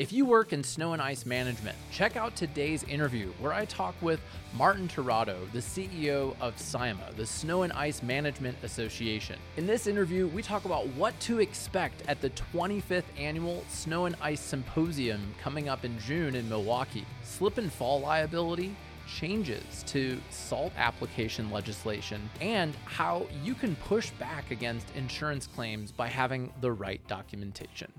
If you work in snow and ice management, check out today's interview where I talk with Martin Tirado, the CEO of SIMA, the Snow and Ice Management Association. In this interview, we talk about what to expect at the 25th annual Snow and Ice Symposium coming up in June in Milwaukee, slip and fall liability, changes to salt application legislation, and how you can push back against insurance claims by having the right documentation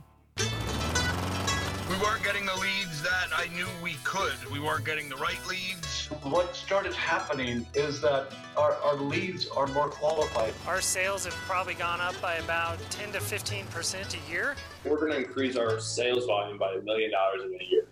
we weren't getting the leads that I knew we could. We weren't getting the right leads. What started happening is that our, our leads are more qualified. Our sales have probably gone up by about 10 to 15% a year. We're going to increase our sales volume by a million dollars in a year.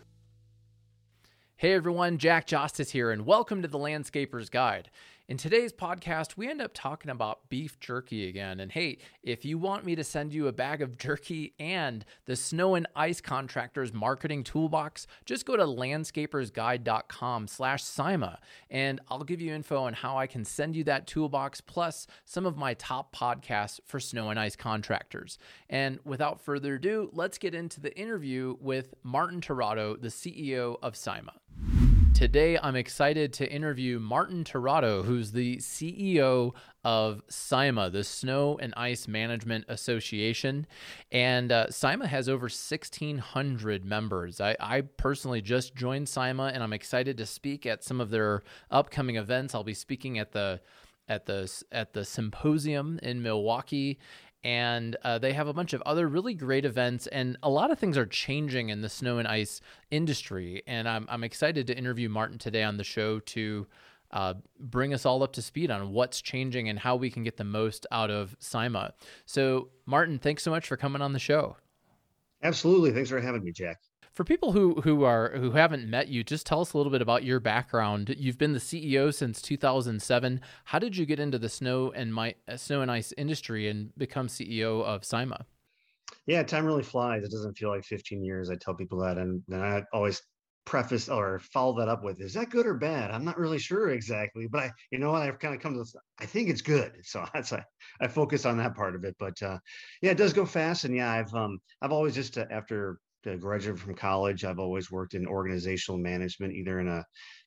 Hey everyone, Jack Justice here, and welcome to the Landscaper's Guide. In today's podcast, we end up talking about beef jerky again. And hey, if you want me to send you a bag of jerky and the snow and ice contractors marketing toolbox, just go to landscapersguide.com slash SIMA and I'll give you info on how I can send you that toolbox plus some of my top podcasts for snow and ice contractors. And without further ado, let's get into the interview with Martin Tirado, the CEO of SIMA. Today, I'm excited to interview Martin Tirado, who's the CEO of SIMA, the Snow and Ice Management Association. And uh, SIMA has over 1,600 members. I, I personally just joined SIMA, and I'm excited to speak at some of their upcoming events. I'll be speaking at the at the at the symposium in Milwaukee and uh, they have a bunch of other really great events and a lot of things are changing in the snow and ice industry and i'm, I'm excited to interview martin today on the show to uh, bring us all up to speed on what's changing and how we can get the most out of SIMA. So, Martin, thanks so much for coming on the show. Absolutely. Thanks for having me, Jack. For people who who are who haven't met you, just tell us a little bit about your background. You've been the CEO since 2007. How did you get into the snow and my uh, snow and ice industry and become CEO of SIMA? Yeah, time really flies. It doesn't feel like 15 years. I tell people that, and I always preface or follow that up with, "Is that good or bad?" I'm not really sure exactly, but I, you know what, I've kind of come to, this, I think it's good. So that's I, I focus on that part of it. But uh, yeah, it does go fast, and yeah, I've um I've always just uh, after graduate from college, I've always worked in organizational management, either in a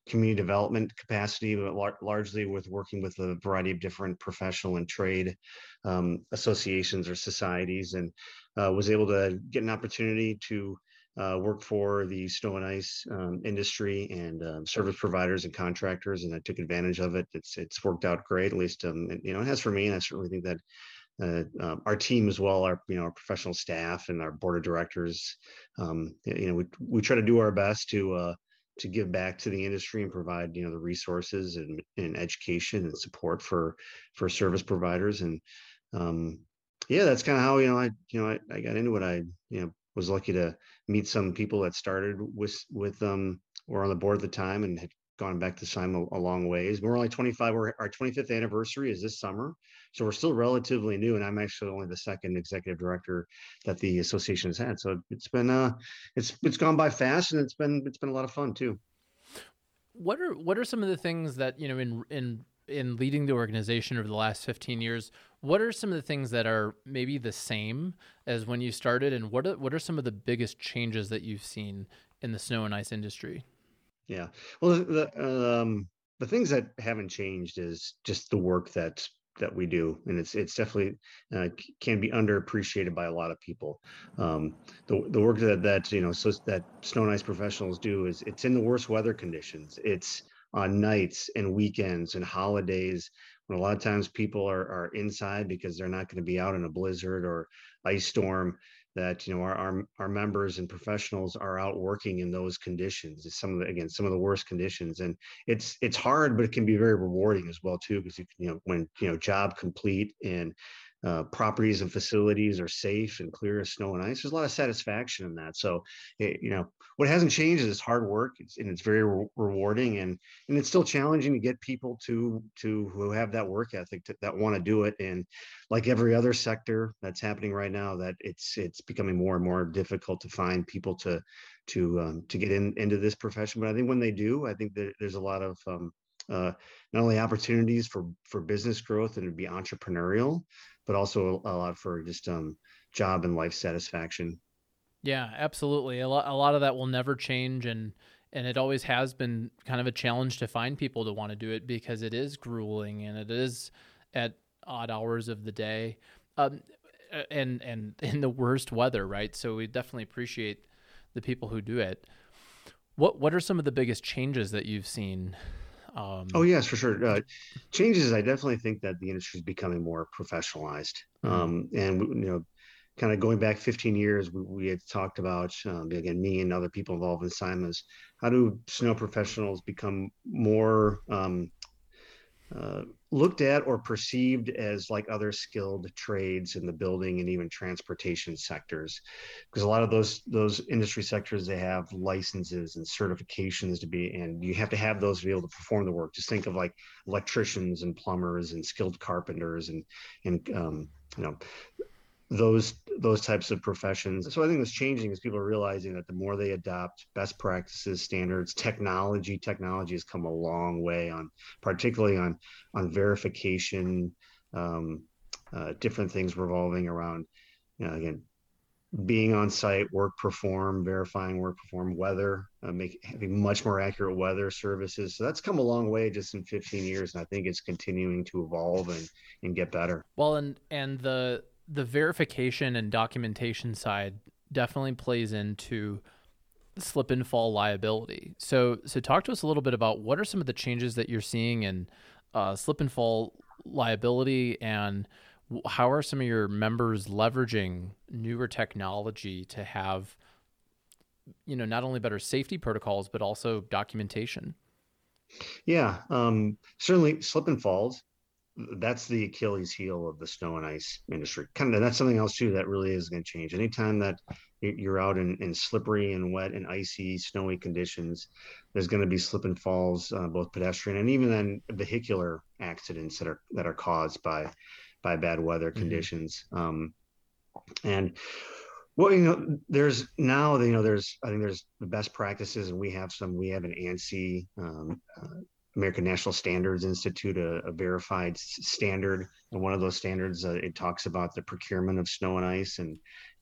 community development capacity, but lar- largely with working with a variety of different professional and trade um, associations or societies, and uh, was able to get an opportunity to uh, work for the snow and ice um, industry and um, service providers and contractors, and I took advantage of it. It's it's worked out great, at least um, you know it has for me, and I certainly think that uh, um, our team as well, our you know our professional staff and our board of directors. Um, you know, we we try to do our best to uh, to give back to the industry and provide you know the resources and, and education and support for for service providers and um, yeah, that's kind of how you know I you know I, I got into it. I you know was lucky to meet some people that started with with um were on the board at the time and had gone back to SIMA a, a long ways. We're only 25. We're, our 25th anniversary is this summer, so we're still relatively new, and I'm actually only the second executive director that the association has had. So it's been uh, it's it's gone by fast, and it's been it's been a lot of fun too. What are what are some of the things that you know in in in leading the organization over the last 15 years what are some of the things that are maybe the same as when you started and what are, what are some of the biggest changes that you've seen in the snow and ice industry yeah well the um the things that haven't changed is just the work that that we do, and it's it's definitely uh, can be underappreciated by a lot of people. Um, the the work that that you know so that snow and ice professionals do is it's in the worst weather conditions. It's on nights and weekends and holidays when a lot of times people are are inside because they're not going to be out in a blizzard or ice storm that you know our, our our members and professionals are out working in those conditions it's some of the again some of the worst conditions and it's it's hard but it can be very rewarding as well too because you, you know when you know job complete and uh, properties and facilities are safe and clear of snow and ice. There's a lot of satisfaction in that. So, it, you know, what hasn't changed is it's hard work, it's, and it's very re- rewarding, and and it's still challenging to get people to to who have that work ethic to, that want to do it. And like every other sector that's happening right now, that it's it's becoming more and more difficult to find people to to um, to get in into this profession. But I think when they do, I think that there's a lot of um, uh, not only opportunities for for business growth and to be entrepreneurial, but also a lot for just um, job and life satisfaction. Yeah, absolutely. A lot, a lot of that will never change, and and it always has been kind of a challenge to find people to want to do it because it is grueling and it is at odd hours of the day, um, and and in the worst weather, right? So we definitely appreciate the people who do it. What what are some of the biggest changes that you've seen? Um, oh yes, for sure. Uh, changes. I definitely think that the industry is becoming more professionalized, mm-hmm. um, and you know, kind of going back 15 years, we, we had talked about um, again me and other people involved in SIMAs. How do snow professionals become more um, uh, looked at or perceived as like other skilled trades in the building and even transportation sectors because a lot of those those industry sectors they have licenses and certifications to be and you have to have those to be able to perform the work. Just think of like electricians and plumbers and skilled carpenters and and um, you know those those types of professions. So I think what's changing is people are realizing that the more they adopt best practices, standards, technology, technology has come a long way on, particularly on on verification, um, uh, different things revolving around, you know, again, being on site, work perform, verifying work perform, weather, uh, make having much more accurate weather services. So that's come a long way just in 15 years, and I think it's continuing to evolve and and get better. Well, and and the the verification and documentation side definitely plays into slip and fall liability. So, so talk to us a little bit about what are some of the changes that you're seeing in uh, slip and fall liability, and how are some of your members leveraging newer technology to have, you know, not only better safety protocols but also documentation. Yeah, um, certainly slip and falls that's the Achilles heel of the snow and ice industry. Kind of that's something else too that really is going to change. Anytime that you're out in, in slippery and wet and icy, snowy conditions, there's going to be slip and falls, uh, both pedestrian and even then vehicular accidents that are that are caused by by bad weather mm-hmm. conditions. Um, and well, you know, there's now, you know, there's, I think there's the best practices, and we have some. We have an ANSI um, uh, American National Standards Institute, a, a verified standard. And one of those standards, uh, it talks about the procurement of snow and ice. And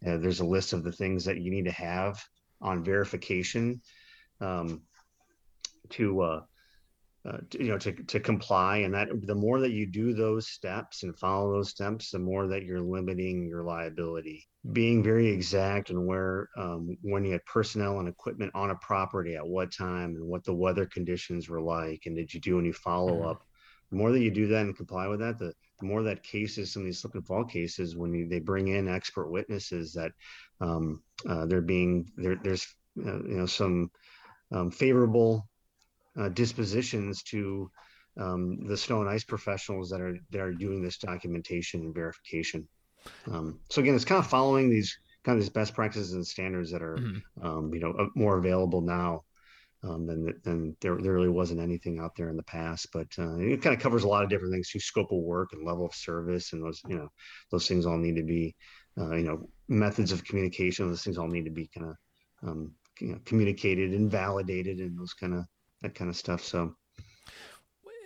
uh, there's a list of the things that you need to have on verification um, to, uh, uh, to, you know, to, to comply. And that the more that you do those steps and follow those steps, the more that you're limiting your liability being very exact and where um, when you had personnel and equipment on a property at what time and what the weather conditions were like and did you do any follow-up mm-hmm. the more that you do that and comply with that the, the more that cases some of these slip and fall cases when you, they bring in expert witnesses that um, uh, they're being there, there's uh, you know some um, favorable uh, dispositions to um, the snow and ice professionals that are that are doing this documentation and verification um, so again, it's kind of following these kind of these best practices and standards that are, mm-hmm. um, you know, uh, more available now um, than than there, there really wasn't anything out there in the past. But uh, it kind of covers a lot of different things too, scope of work and level of service, and those you know those things all need to be, uh, you know, methods of communication. Those things all need to be kind of um, you know, communicated and validated, and those kind of that kind of stuff. So.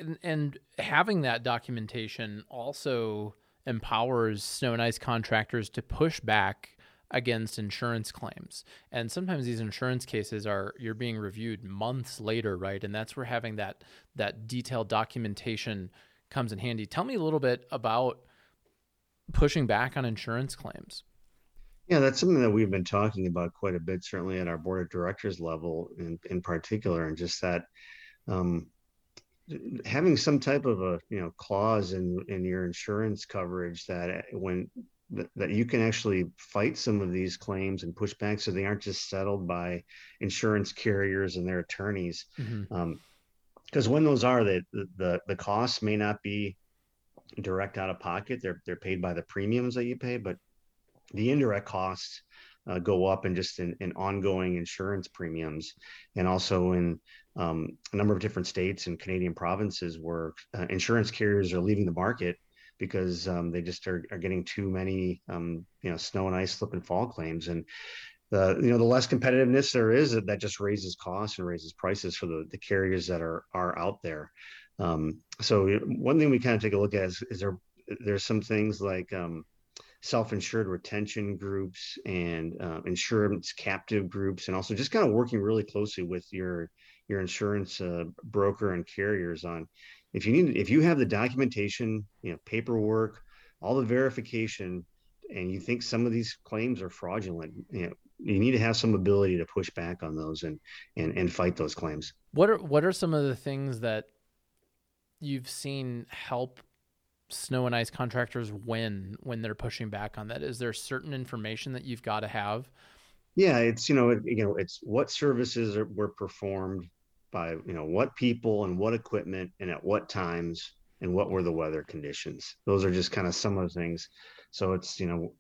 And, and having that documentation also empowers snow and ice contractors to push back against insurance claims. And sometimes these insurance cases are you're being reviewed months later, right? And that's where having that that detailed documentation comes in handy. Tell me a little bit about pushing back on insurance claims. Yeah, that's something that we've been talking about quite a bit, certainly at our board of directors level in, in particular, and just that um, having some type of a you know clause in in your insurance coverage that uh, when that you can actually fight some of these claims and push back so they aren't just settled by insurance carriers and their attorneys because mm-hmm. um, when those are the, the the costs may not be direct out of pocket they're they're paid by the premiums that you pay but the indirect costs uh, go up in just in, in ongoing insurance premiums and also in um, a number of different states and Canadian provinces where uh, insurance carriers are leaving the market because um, they just are, are getting too many, um, you know, snow and ice slip and fall claims. And the, you know, the less competitiveness there is, that just raises costs and raises prices for the, the carriers that are, are out there. Um, so one thing we kind of take a look at is, is there, there's some things like, um, self-insured retention groups and uh, insurance captive groups, and also just kind of working really closely with your your insurance uh, broker and carriers on if you need if you have the documentation, you know, paperwork, all the verification, and you think some of these claims are fraudulent, you know, you need to have some ability to push back on those and and and fight those claims. What are what are some of the things that you've seen help snow and ice contractors win when they're pushing back on that? Is there certain information that you've got to have? Yeah, it's you know it, you know it's what services are, were performed by you know what people and what equipment and at what times and what were the weather conditions. Those are just kind of some of the things. So it's you know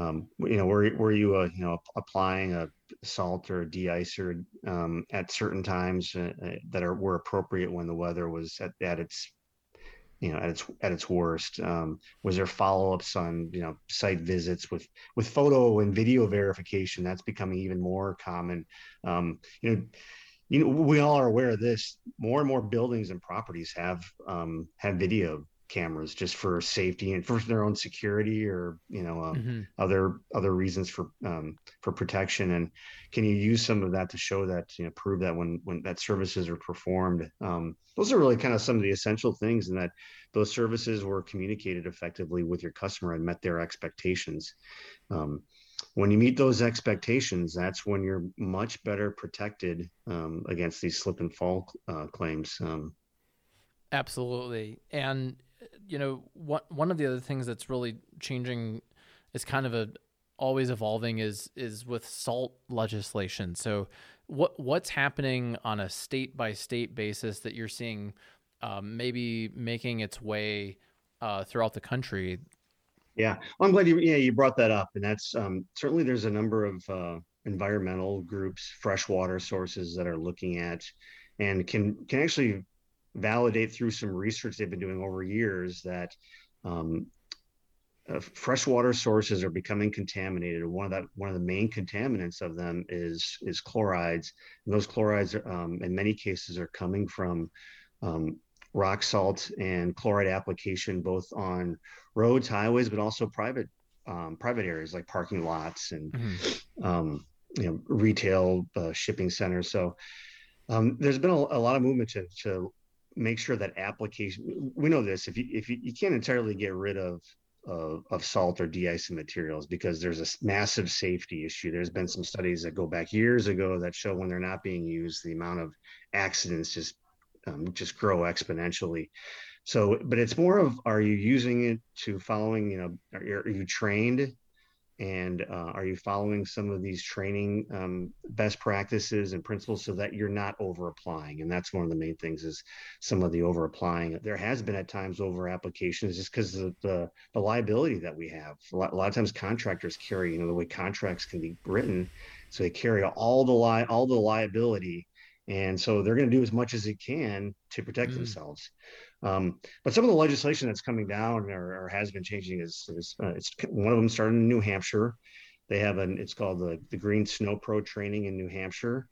um, you know, were were you uh, you know applying a salt or a de-icer um, at certain times uh, uh, that are were appropriate when the weather was at, at its you know at its at its worst. Um, was there follow-ups on you know site visits with with photo and video verification? That's becoming even more common. Um, you know you know we all are aware of this. More and more buildings and properties have um, have video cameras just for safety and for their own security or you know um, mm-hmm. other other reasons for um, for protection and can you use some of that to show that you know prove that when when that services are performed um, those are really kind of some of the essential things and that those services were communicated effectively with your customer and met their expectations um, when you meet those expectations that's when you're much better protected um, against these slip and fall uh, claims um, Absolutely. And you know, what one of the other things that's really changing is kind of a always evolving is is with salt legislation. So what what's happening on a state by state basis that you're seeing um, maybe making its way uh, throughout the country? Yeah, well, I'm glad you yeah you brought that up, and that's um, certainly there's a number of uh, environmental groups, freshwater sources that are looking at and can can actually validate through some research they've been doing over years that um, uh, freshwater sources are becoming contaminated. One of that one of the main contaminants of them is is chlorides. And those chlorides, um, in many cases, are coming from um, rock salt and chloride application, both on roads, highways, but also private um, private areas like parking lots and mm-hmm. Um, you know retail uh, shipping centers. So um, there's been a, a, lot of movement to, to make sure that application we know this if you if you, you can't entirely get rid of of, of salt or de-icing materials because there's a massive safety issue. There's been some studies that go back years ago that show when they're not being used the amount of accidents just um, just grow exponentially. So but it's more of are you using it to following you know are, are you trained and uh, are you following some of these training um, best practices and principles so that you're not over applying and that's one of the main things is some of the over applying there has been at times over applications just because of the, the liability that we have. A lot, a lot, of times contractors carry you know the way contracts can be written. So they carry all the li- all the liability. And so they're going to do as much as they can to protect mm. themselves um, but some of the legislation that's coming down or, or has been changing is, is uh, it's one of them started in New Hampshire. They have an it's called the the Green Snow Pro training in New Hampshire.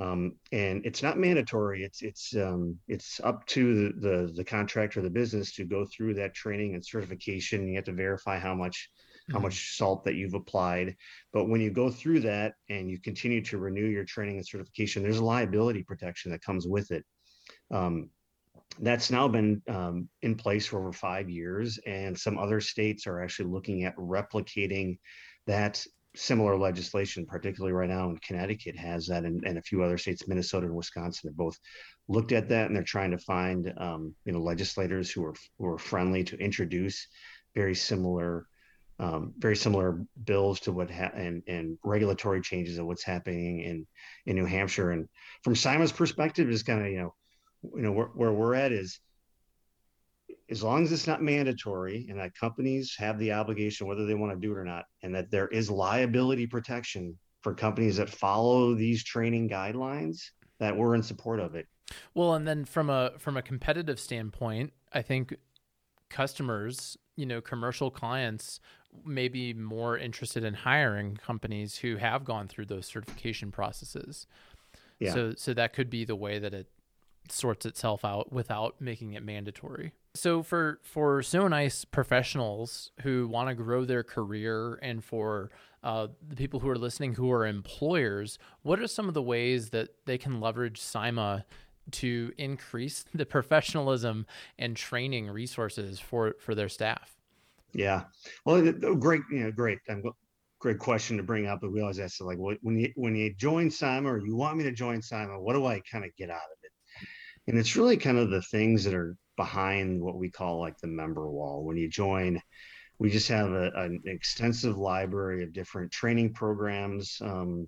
Um, and it's not mandatory. It's it's um, it's up to the, the, the contractor, the business, to go through that training and certification. You have to verify how much mm-hmm. how much salt that you've applied. But when you go through that and you continue to renew your training and certification, there's a liability protection that comes with it. Um, that's now been um, in place for over five years, and some other states are actually looking at replicating that similar legislation, particularly right now in Connecticut has that, and, and a few other states, Minnesota and Wisconsin, have both looked at that, and they're trying to find um, you know legislators who are who are friendly to introduce very similar. Um, very similar bills to what ha- and and regulatory changes of what's happening in in New Hampshire. And from SIMA's perspective, is kind of you know you know where, where we're at is as long as it's not mandatory and that companies have the obligation whether they want to do it or not and that there is liability protection for companies that follow these training guidelines that we're in support of it well and then from a from a competitive standpoint i think customers you know commercial clients may be more interested in hiring companies who have gone through those certification processes yeah. so so that could be the way that it sorts itself out without making it mandatory. So for for snow and ice professionals who want to grow their career, and for uh, the people who are listening who are employers, what are some of the ways that they can leverage SIMA to increase the professionalism and training resources for for their staff? Yeah, well, great, you know, great. I'm great question to bring up. But we always ask, like, when you when you join SIMA or you want me to join SIMA, what do I kind of get out of it? And it's really kind of the things that are behind what we call like the member wall. When you join, we just have a, an extensive library of different training programs um,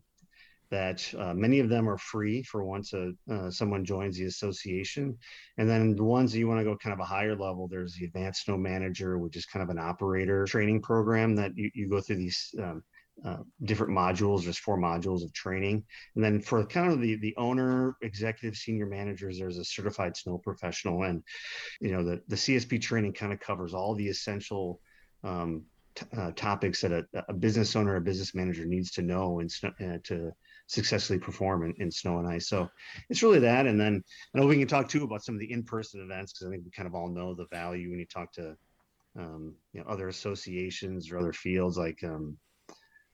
that uh, many of them are free for once a, uh, someone joins the association. And then the ones that you want to go kind of a higher level, there's the Advanced Snow Manager, which is kind of an operator training program that you, you go through these um, uh, different modules. There's four modules of training, and then for kind of the the owner, executive, senior managers, there's a certified snow professional, and you know the the CSP training kind of covers all the essential. Um, t- uh, topics that a, a, business owner, a business manager needs to know and uh, to successfully perform in, in, snow and ice. So it's really that. And then I know we can talk too about some of the in-person events because I think we kind of all know the value when you talk to um, you know other associations or other fields like um,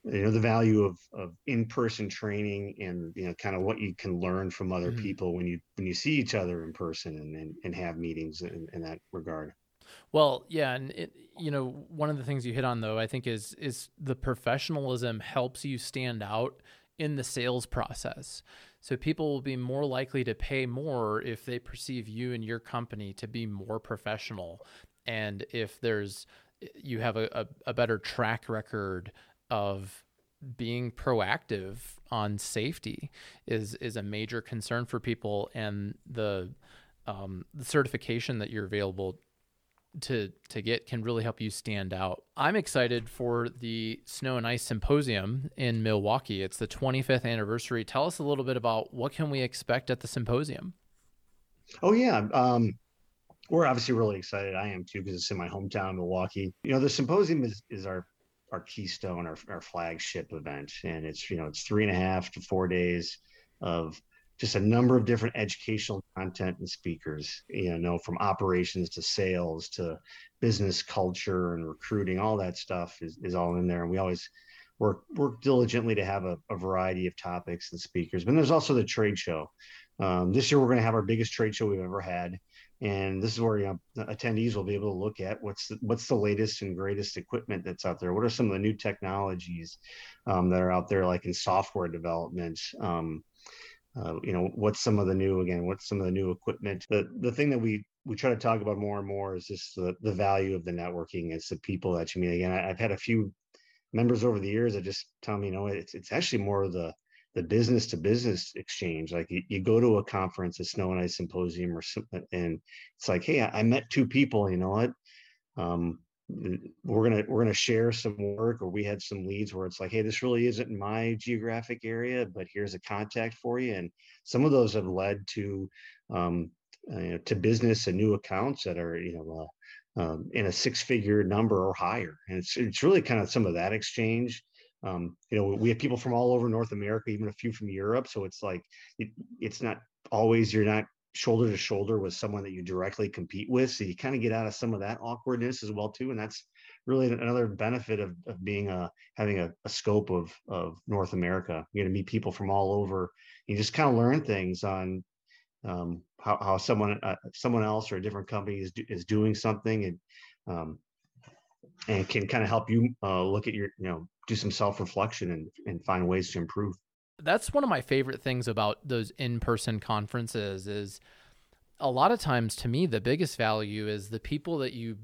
you know the value of of in-person training and you know kind of what you can learn from other mm-hmm. people when you when you see each other in person and and, and have meetings in, in that regard. Well yeah and it you know one of the things you hit on though i think is is the professionalism helps you stand out in the sales process. So people will be more likely to pay more if they perceive you and your company to be more professional. And if there's you have a, a, a better track record of being proactive on safety is is a major concern for people and the um, the certification that you're available to to get can really help you stand out. I'm excited for the Snow and Ice Symposium in Milwaukee. It's the 25th anniversary. Tell us a little bit about what can we expect at the symposium. Oh yeah, um, we're obviously really excited. I am too because it's in my hometown, Milwaukee. You know, the symposium is is our our keystone, our, our flagship event. And it's, you know, it's three and a half to four days of just a number of different educational content and speakers, you know, from operations to sales to business culture and recruiting, all that stuff is, is all in there. And we always work work diligently to have a, a variety of topics and speakers. But there's also the trade show. Um, this year we're going to have our biggest trade show we've ever had and this is where you know, attendees will be able to look at what's the, what's the latest and greatest equipment that's out there. What are some of the new technologies um, that are out there, like in software development? Um, uh, you know, what's some of the new again? What's some of the new equipment? The the thing that we we try to talk about more and more is just the, the value of the networking. It's the people that you meet. Again, I, I've had a few members over the years that just tell me, you know, it's it's actually more of the the business to business exchange. Like you, you, go to a conference, a snow and ice symposium, or something, and it's like, hey, I, I met two people. You know what? Um, we're gonna we're gonna share some work, or we had some leads where it's like, hey, this really isn't my geographic area, but here's a contact for you. And some of those have led to um, uh, to business and new accounts that are you know. Uh, um, in a six-figure number or higher, and it's it's really kind of some of that exchange um, you know we have people from all over north america even a few from europe so it's like it, it's not always you're not shoulder to shoulder with someone that you directly compete with so you kind of get out of some of that awkwardness as well too and that's really another benefit of, of being a having a, a scope of of north america. You're going to meet people from all over you just kind of learn things on um, how, how someone uh, someone else or a different company is, is doing something and um, and can kind of help you uh, look at your you know do some self reflection and, and find ways to improve. That's one of my favorite things about those in person conferences is a lot of times to me the biggest value is the people that you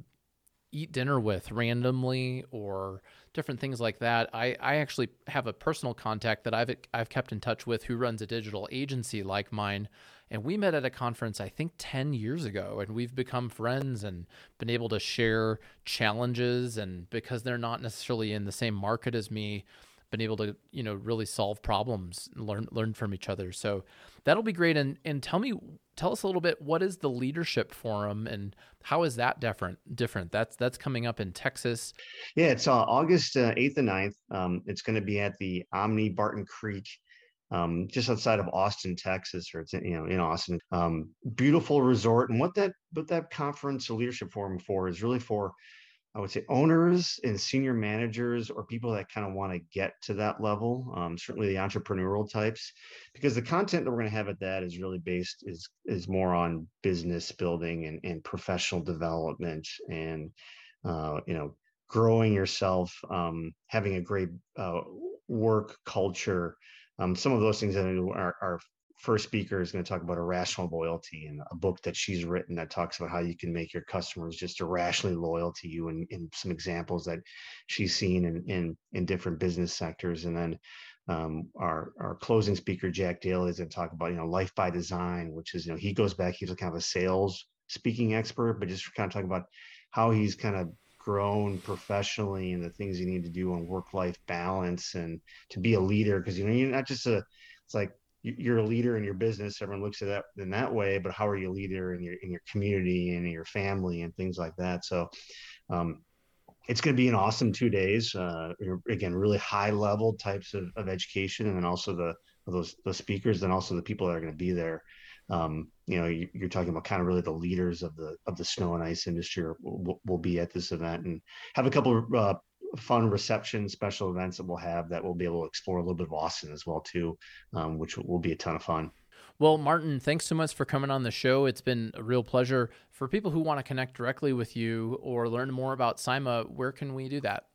eat dinner with randomly or different things like that. I, I actually have a personal contact that I've I've kept in touch with who runs a digital agency like mine and we met at a conference, I think 10 years ago, and we've become friends and been able to share challenges. And because they're not necessarily in the same market as me, been able to, you know, really solve problems and learn, learn from each other. So that'll be great. And, and tell me, tell us a little bit, what is the leadership forum and how is that different? Different. That's, that's coming up in Texas. Yeah. It's uh, August uh, 8th and 9th. Um, it's going to be at the Omni Barton Creek um, just outside of Austin, Texas, or it's you know in Austin. Um, beautiful resort, and what that what that conference or leadership forum for is really for I would say owners and senior managers or people that kind of want to get to that level. Um, certainly the entrepreneurial types, because the content that we're going to have at that is really based is is more on business building and, and professional development and uh, you know growing yourself, um, having a great uh, work culture. Um, some of those things that are, are first speaker is going to talk about irrational loyalty and a book that she's written that talks about how you can make your customers just irrationally loyal to you and, and some examples that she's seen in, in, in different business sectors. And then um, our, our closing speaker, Jack Dale, is going to talk about, you know, life by design, which is, you know, he goes back, he's kind of a sales speaking expert, but just kind of talking about how he's kind of grown professionally and the things you need to do on work life balance and to be a leader. Cause, you know, you're not just a, it's like, you're a leader in your business. Everyone looks at that in that way, but how are you a leader in your in your community and your family and things like that? So, um, it's going to be an awesome two days. Uh, again, really high level types of, of education, and then also the those the speakers, and also the people that are going to be there. Um, you know, you, are talking about kind of really the leaders of the of the snow and ice industry will, will be at this event, and have a couple of uh, fun reception special events that we'll have that we'll be able to explore a little bit of Austin as well too, um, which will be a ton of fun. Well, Martin, thanks so much for coming on the show. It's been a real pleasure. For people who want to connect directly with you or learn more about SIMA, where can we do that?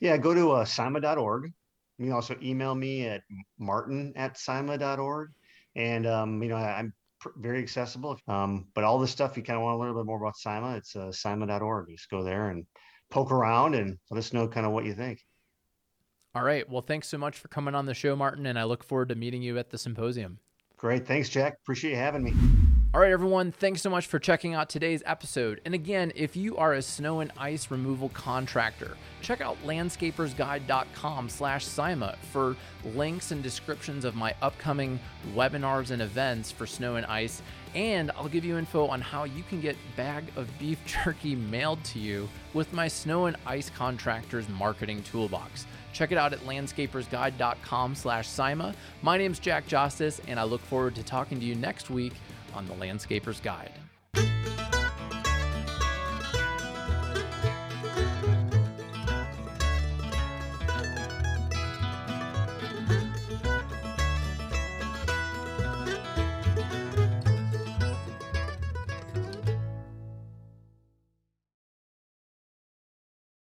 Yeah, go to uh, SIMA.org. You can also email me at martin at SIMA.org. And, um, you know, I'm very accessible. Um, but all this stuff, you kind of want to learn a little bit more about SIMA, it's uh, SIMA.org. You just go there and poke around and let us know kind of what you think. All right. Well, thanks so much for coming on the show, Martin, and I look forward to meeting you at the symposium. Great. Thanks, Jack. Appreciate you having me. All right, everyone, thanks so much for checking out today's episode. And again, if you are a snow and ice removal contractor, check out landscapersguide.com slash SIMA for links and descriptions of my upcoming webinars and events for snow and ice. And I'll give you info on how you can get bag of beef jerky mailed to you with my snow and ice contractors marketing toolbox. Check it out at landscapersguide.com slash SIMA. My name's Jack Justice, and I look forward to talking to you next week on the Landscaper's Guide.